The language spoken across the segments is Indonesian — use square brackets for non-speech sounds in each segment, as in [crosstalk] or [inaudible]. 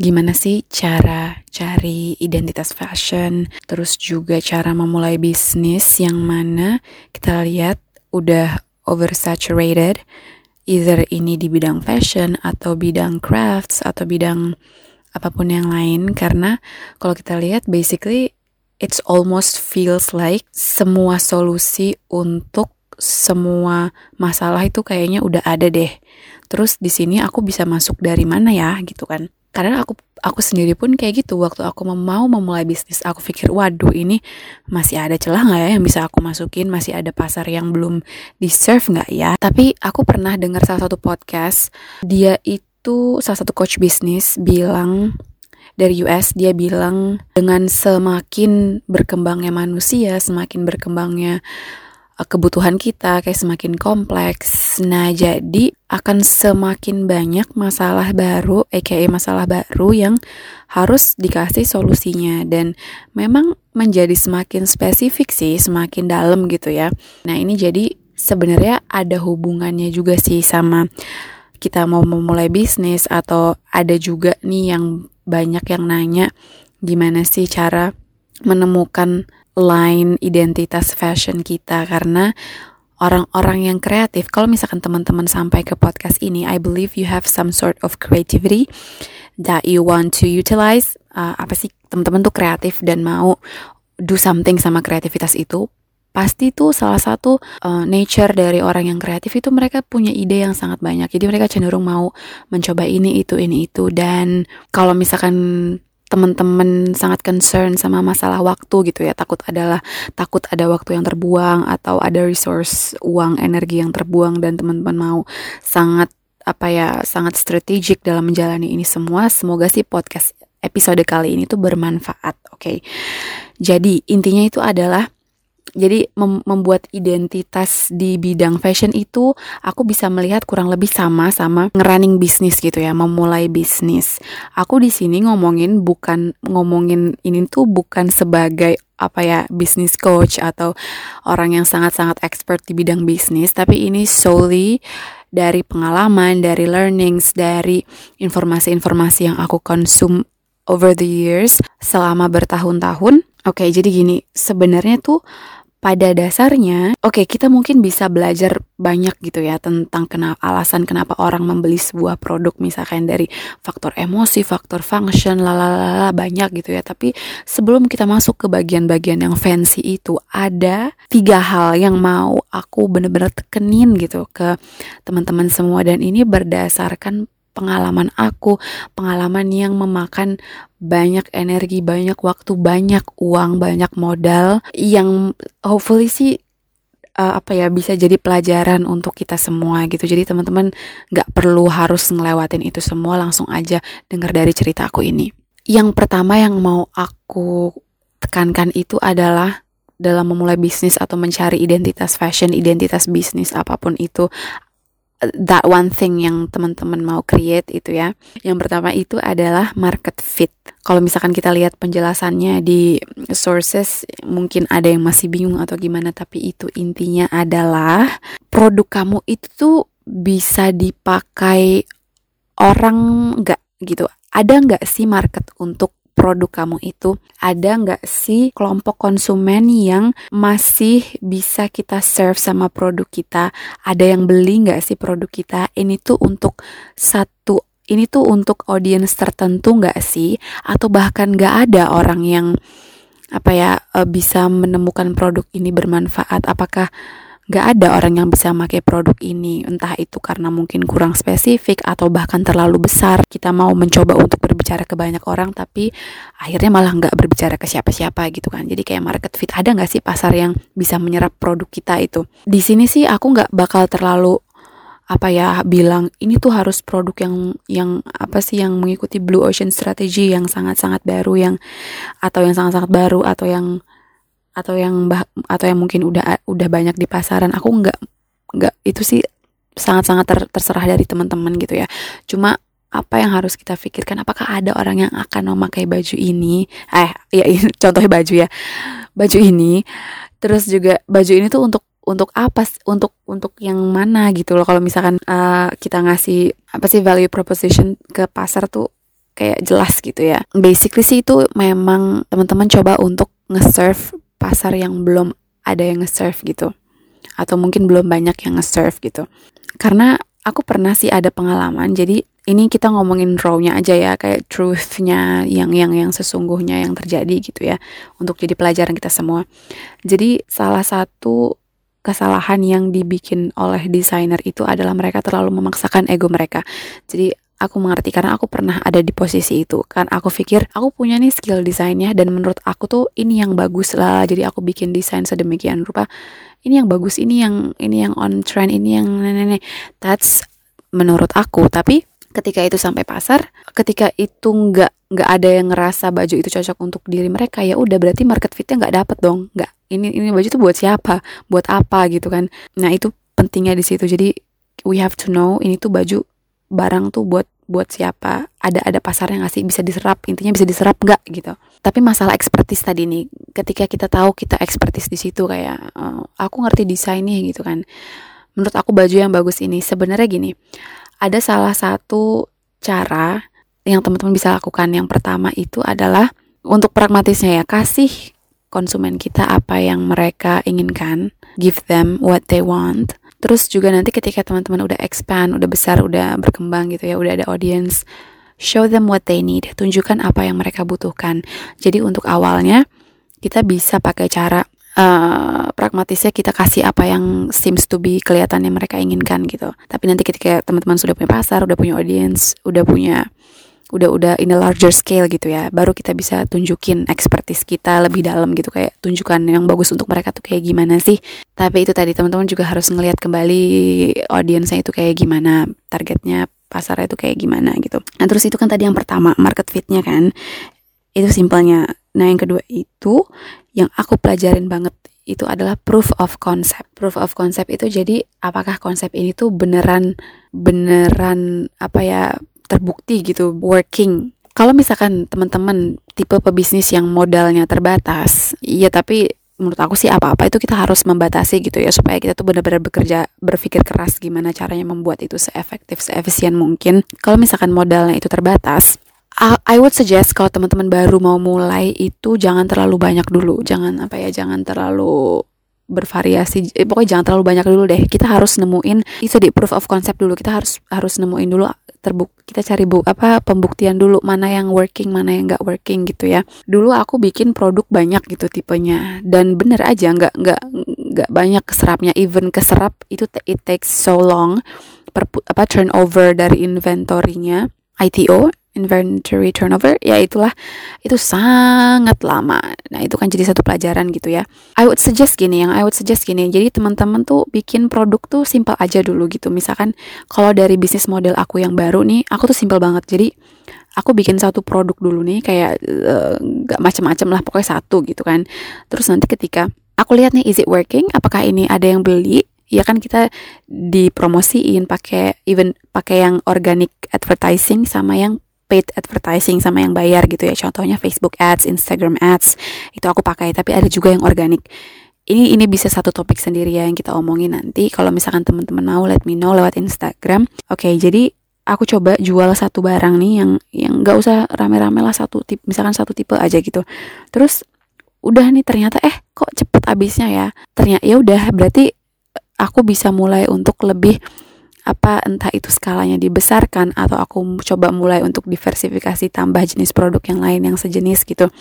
gimana sih cara cari identitas fashion, terus juga cara memulai bisnis yang mana kita lihat udah oversaturated, either ini di bidang fashion atau bidang crafts atau bidang apa pun yang lain karena kalau kita lihat basically it's almost feels like semua solusi untuk semua masalah itu kayaknya udah ada deh. Terus di sini aku bisa masuk dari mana ya gitu kan? Karena aku aku sendiri pun kayak gitu. Waktu aku mau memulai bisnis aku pikir waduh ini masih ada celah nggak ya yang bisa aku masukin? Masih ada pasar yang belum di serve nggak ya? Tapi aku pernah dengar salah satu podcast dia itu salah satu coach bisnis bilang dari US dia bilang dengan semakin berkembangnya manusia semakin berkembangnya kebutuhan kita kayak semakin kompleks. Nah, jadi akan semakin banyak masalah baru, aka masalah baru yang harus dikasih solusinya dan memang menjadi semakin spesifik sih, semakin dalam gitu ya. Nah, ini jadi sebenarnya ada hubungannya juga sih sama kita mau memulai bisnis atau ada juga nih yang banyak yang nanya gimana sih cara menemukan line identitas fashion kita. Karena orang-orang yang kreatif kalau misalkan teman-teman sampai ke podcast ini I believe you have some sort of creativity that you want to utilize. Uh, apa sih? Teman-teman tuh kreatif dan mau do something sama kreativitas itu pasti tuh salah satu uh, nature dari orang yang kreatif itu mereka punya ide yang sangat banyak. Jadi mereka cenderung mau mencoba ini itu ini itu. Dan kalau misalkan teman-teman sangat concern sama masalah waktu gitu ya takut adalah takut ada waktu yang terbuang atau ada resource uang energi yang terbuang dan teman-teman mau sangat apa ya sangat strategik dalam menjalani ini semua semoga sih podcast episode kali ini tuh bermanfaat oke okay? jadi intinya itu adalah jadi mem membuat identitas di bidang fashion itu aku bisa melihat kurang lebih sama sama ngerunning bisnis gitu ya, memulai bisnis. Aku di sini ngomongin bukan ngomongin ini tuh bukan sebagai apa ya bisnis coach atau orang yang sangat-sangat expert di bidang bisnis, tapi ini solely dari pengalaman, dari learnings, dari informasi-informasi yang aku konsum over the years selama bertahun-tahun. Oke, okay, jadi gini, sebenarnya tuh pada dasarnya, oke okay, kita mungkin bisa belajar banyak gitu ya tentang kenapa alasan kenapa orang membeli sebuah produk misalkan dari faktor emosi, faktor function, lalala banyak gitu ya. Tapi sebelum kita masuk ke bagian-bagian yang fancy itu, ada tiga hal yang mau aku bener-bener tekenin gitu ke teman-teman semua dan ini berdasarkan pengalaman aku, pengalaman yang memakan banyak energi, banyak waktu, banyak uang, banyak modal yang hopefully sih uh, apa ya bisa jadi pelajaran untuk kita semua gitu. Jadi teman-teman nggak perlu harus ngelewatin itu semua, langsung aja dengar dari cerita aku ini. Yang pertama yang mau aku tekankan itu adalah dalam memulai bisnis atau mencari identitas fashion, identitas bisnis apa pun itu that one thing yang teman-teman mau create itu ya. Yang pertama itu adalah market fit. Kalau misalkan kita lihat penjelasannya di sources mungkin ada yang masih bingung atau gimana tapi itu intinya adalah produk kamu itu tuh bisa dipakai orang nggak gitu. Ada nggak sih market untuk produk kamu itu ada nggak sih kelompok konsumen yang masih bisa kita serve sama produk kita? Ada yang beli nggak sih produk kita? Ini tuh untuk satu ini tuh untuk audiens tertentu nggak sih? Atau bahkan nggak ada orang yang apa ya eh, bisa menemukan produk ini bermanfaat? Apakah Gak ada orang yang bisa pakai produk ini, entah itu karena mungkin kurang spesifik atau bahkan terlalu besar. Kita mau mencoba untuk berbicara ke banyak orang, tapi akhirnya malah nggak berbicara ke siapa-siapa gitu kan. Jadi kayak market fit ada nggak sih pasar yang bisa menyerap produk kita itu? Di sini sih aku nggak bakal terlalu apa ya bilang ini tuh harus produk yang yang apa sih yang mengikuti blue ocean strategy yang sangat-sangat baru yang atau yang sangat-sangat baru atau yang atau yang bah, atau yang mungkin udah udah banyak di pasaran aku nggak nggak itu sih sangat-sangat ter, terserah dari teman-teman gitu ya. Cuma apa yang harus kita pikirkan? Apakah ada orang yang akan memakai baju ini? Eh ya [laughs] contohnya baju ya. Baju ini terus juga baju ini tuh untuk untuk apa untuk untuk yang mana gitu loh. Kalau misalkan uh, kita ngasih apa sih value proposition ke pasar tuh kayak jelas gitu ya. Basically sih itu memang teman-teman coba untuk nge-serve pasar yang belum ada yang nge-serve gitu. Atau mungkin belum banyak yang nge-serve gitu. Karena aku pernah sih ada pengalaman jadi ini kita ngomongin raw-nya aja ya kayak truth-nya yang yang yang sesungguhnya yang terjadi gitu ya untuk jadi pelajaran kita semua. Jadi salah satu kesalahan yang dibikin oleh desainer itu adalah mereka terlalu memaksakan ego mereka. Jadi aku mengerti karena aku pernah ada di posisi itu. Kan aku pikir aku punya nih skill desainnya dan menurut aku tuh ini yang bagus lah. Jadi aku bikin desain sedemikian rupa. Ini yang bagus ini yang ini yang on trend ini yang nenek that's menurut aku. Tapi ketika itu sampai pasar ketika itu nggak nggak ada yang ngerasa baju itu cocok untuk diri mereka ya udah berarti market fitnya nggak dapet dong. Nggak ini ini baju tuh buat siapa? Buat apa gitu kan? Nah itu pentingnya di situ. Jadi we have to know ini tuh baju barang tuh buat buat siapa? Ada ada pasarnya nggak sih? Bisa diserap? Intinya bisa diserap nggak? Gitu. Tapi masalah ekspertis tadi nih ketika kita tahu kita ekspertis di situ kayak uh, aku ngerti desain nih gitu kan. Menurut aku baju yang bagus ini sebenarnya gini ada salah satu cara yang teman-teman bisa lakukan. Yang pertama itu adalah untuk pragmatisnya ya kasih konsumen kita apa yang mereka inginkan give them what they want Terus juga nanti ketika teman-teman udah expand, udah besar, udah berkembang gitu ya, udah ada audience, show them what they need, tunjukkan apa yang mereka butuhkan. Jadi untuk awalnya kita bisa pakai cara uh, pragmatisnya kita kasih apa yang seems to be kelihatannya mereka inginkan gitu. Tapi nanti ketika teman-teman sudah punya pasar, udah punya audience, udah punya udah udah in a larger scale gitu ya baru kita bisa tunjukin expertise kita lebih dalam gitu kayak tunjukkan yang bagus untuk mereka tuh kayak gimana sih. Tapi itu tadi teman-teman juga harus ngelihat kembali audiensnya itu kayak gimana targetnya pasarnya itu kayak gimana gitu. Nah terus itu kan tadi yang pertama market fitnya kan. Itu simpelnya. Nah yang kedua itu yang aku pelajarin banget itu adalah proof of concept. Proof of concept itu jadi apakah konsep ini tuh beneran beneran apa ya terbukti gitu working. Kalau misalkan teman-teman tipe pebisnis yang modalnya terbatas iya tapi menurut aku sih apa-apa itu kita harus membatasi gitu ya supaya kita tuh benar-benar bekerja berpikir keras gimana caranya membuat itu seefektif seefisien mungkin. Kalau misalkan modalnya itu terbatas I would suggest kalau teman-teman baru mau mulai itu jangan terlalu banyak dulu. Jangan apa ya jangan terlalu bervariasi. Eh, pokoknya jangan terlalu banyak dulu deh. Kita harus nemuin itu di proof of concept dulu. Kita harus harus nemuin dulu terbuk kita cari bu apa pembuktian dulu mana yang working mana yang nggak working gitu ya. Dulu aku bikin produk banyak gitu tipenya. Dan bener aja nggak nggak nggak banyak keserapnya. Even keserap itu it takes so long. Per, apa turnover dari inventory-nya ITO inventory turnover ya itulah. Itu sangat lama. Nah itu kan jadi satu pelajaran gitu ya. I would suggest gini yang I would suggest gini jadi teman-teman tuh bikin produk tuh simple aja dulu gitu. Misalkan kalau dari bisnis model aku yang baru nih aku tuh simple banget. Jadi aku bikin satu produk dulu nih kayak uh, gak macam-macam lah pokoknya satu gitu kan. Terus nanti ketika aku lihat nih is it working? Apakah ini ada yang beli? Ya kan kita dipromosiin pakai even pakai yang organic advertising sama yang paid advertising sama yang bayar gitu ya. Contohnya Facebook Ads, Instagram Ads itu aku pakai. Tapi ada juga yang organik. Ini ini bisa satu topik sendiri ya yang kita omongin nanti. Kalau misalkan teman-teman mau let me know lewat Instagram. Oke okay, jadi aku coba jual satu barang nih yang yang nggak usah rame-rame lah satu tipe misalkan satu tipe aja gitu. Terus udah nih ternyata eh kok cepet habisnya ya? Ternyata ya udah berarti aku bisa mulai untuk lebih apa entah itu skalanya dibesarkan atau aku coba mulai untuk diversifikasi tambah jenis produk yang lain yang sejenis gitu.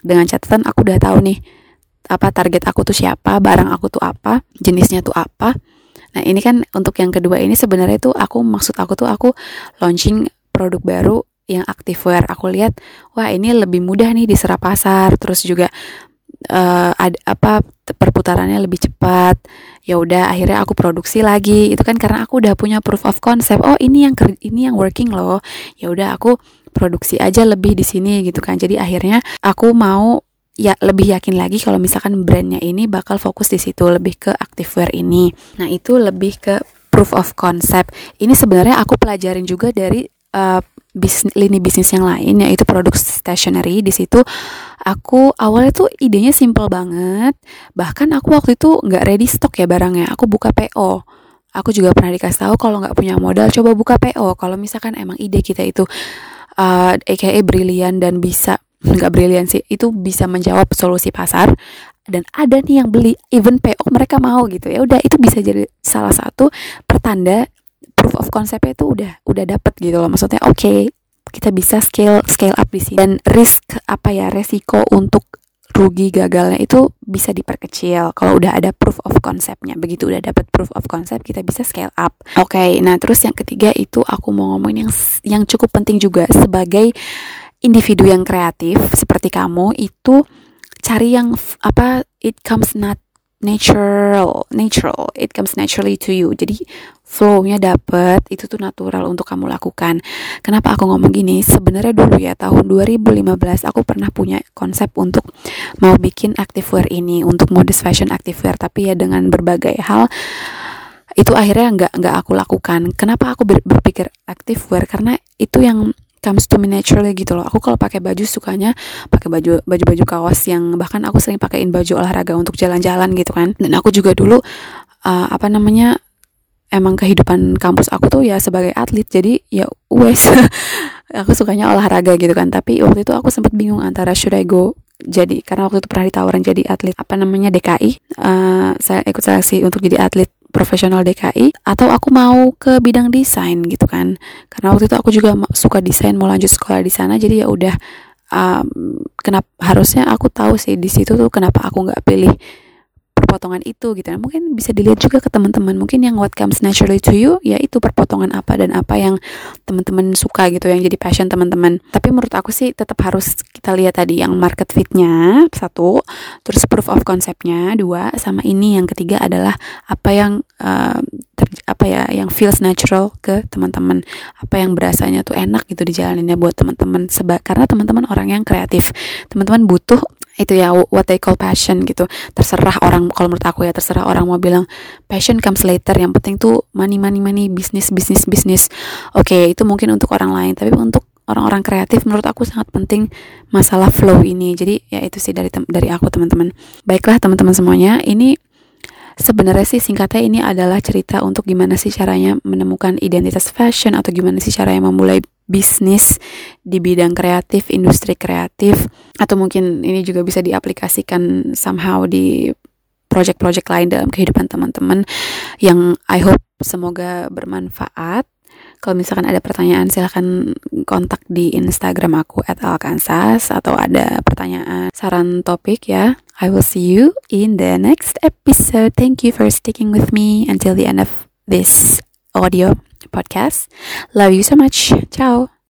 Dengan catatan aku udah tahu nih apa target aku tuh siapa barang aku tuh apa jenisnya tuh apa. Nah ini kan untuk yang kedua ini sebenarnya tuh aku maksud aku tuh aku launching produk baru yang activewear. Aku lihat wah ini lebih mudah nih diserap pasar terus juga uh, ada apa perputarannya lebih cepat. Ya udah akhirnya aku produksi lagi. Itu kan karena aku udah punya proof of concept. Oh ini yang ini yang working loh. Ya udah aku produksi aja lebih di sini gitu kan. Jadi akhirnya aku mau ya lebih yakin lagi kalau misalkan brandnya ini bakal fokus di situ lebih ke activewear ini. Nah itu lebih ke proof of concept. Ini sebenarnya aku pelajarin juga dari uh, bisnis lini bisnis yang lain yaitu produk stationery. Di situ aku awalnya tuh idenya simple banget. Bahkan aku waktu itu nggak ready stock ya barangnya. Aku buka PO aku juga pernah dikasih tahu kalau nggak punya modal coba buka PO kalau misalkan emang ide kita itu uh, brilian dan bisa nggak brilian sih itu bisa menjawab solusi pasar. Dan ada nih yang beli even PO mereka mau gitu. Ya udah itu bisa jadi salah satu pertanda proof of conceptnya itu udah udah dapet gitu loh. Maksudnya oke okay, kita bisa scale scale up di sini. Dan risk apa ya resiko untuk rugi gagalnya itu bisa diperkecil. Kalau udah ada proof of conceptnya. Begitu udah dapat proof of concept kita bisa scale up. Oke okay, nah terus yang ketiga itu aku mau ngomongin yang yang cukup penting juga. Sebagai individu yang kreatif seperti kamu itu cari yang apa it comes not natural natural. It comes naturally to you. Jadi flow-nya dapet itu tuh natural untuk kamu lakukan. Kenapa aku ngomong gini? Sebenarnya dulu ya tahun 2015 aku pernah punya konsep untuk mau bikin activewear ini untuk modest fashion activewear. Tapi ya dengan berbagai hal itu akhirnya nggak nggak aku lakukan. Kenapa aku berpikir activewear? Karena itu yang comes to me naturally gitu loh. Aku kalau pakai baju sukanya pakai baju baju-baju kaos yang bahkan aku sering pakaiin baju olahraga untuk jalan-jalan gitu kan. Dan aku juga dulu uh, apa namanya emang kehidupan kampus aku tuh ya sebagai atlet jadi ya wes [laughs] aku sukanya olahraga gitu kan tapi waktu itu aku sempat bingung antara should I go jadi karena waktu itu pernah ditawarin jadi atlet apa namanya DKI uh, saya ikut seleksi untuk jadi atlet profesional DKI atau aku mau ke bidang desain gitu kan. Karena waktu itu aku juga suka desain mau lanjut sekolah di sana jadi ya udah um, kenapa harusnya aku tahu sih di situ tuh kenapa aku nggak pilih perpotongan itu gitu. Nah, mungkin bisa dilihat juga ke teman-teman mungkin yang what comes naturally to you ya itu perpotongan apa dan apa yang teman-teman suka gitu yang jadi passion teman-teman. Tapi menurut aku sih tetap harus kita lihat tadi yang market fitnya satu. Terus proof of conceptnya dua. Sama ini yang ketiga adalah apa yang uh, ter, apa ya yang feels natural ke teman-teman. Apa yang berasanya tuh enak gitu dijalaninnya buat teman-teman sebab karena teman-teman orang yang kreatif. Teman-teman butuh itu ya what they call passion gitu. Terserah orang kalau menurut aku ya terserah orang mau bilang passion comes later. Yang penting tuh money money money bisnis bisnis bisnis oke okay, itu mungkin untuk orang lain. Tapi untuk orang-orang kreatif menurut aku sangat penting masalah flow ini jadi ya itu sih dari dari aku teman-teman baiklah teman-teman semuanya ini sebenarnya sih singkatnya ini adalah cerita untuk gimana sih caranya menemukan identitas fashion atau gimana sih caranya memulai bisnis di bidang kreatif, industri kreatif, atau mungkin ini juga bisa diaplikasikan somehow di project-project lain dalam kehidupan teman-teman yang I hope semoga bermanfaat. Kalau misalkan ada pertanyaan silahkan kontak di Instagram aku alkansas atau ada pertanyaan saran topik ya. I will see you in the next episode. Thank you for sticking with me until the end of this audio podcast. Love you so much. Ciao.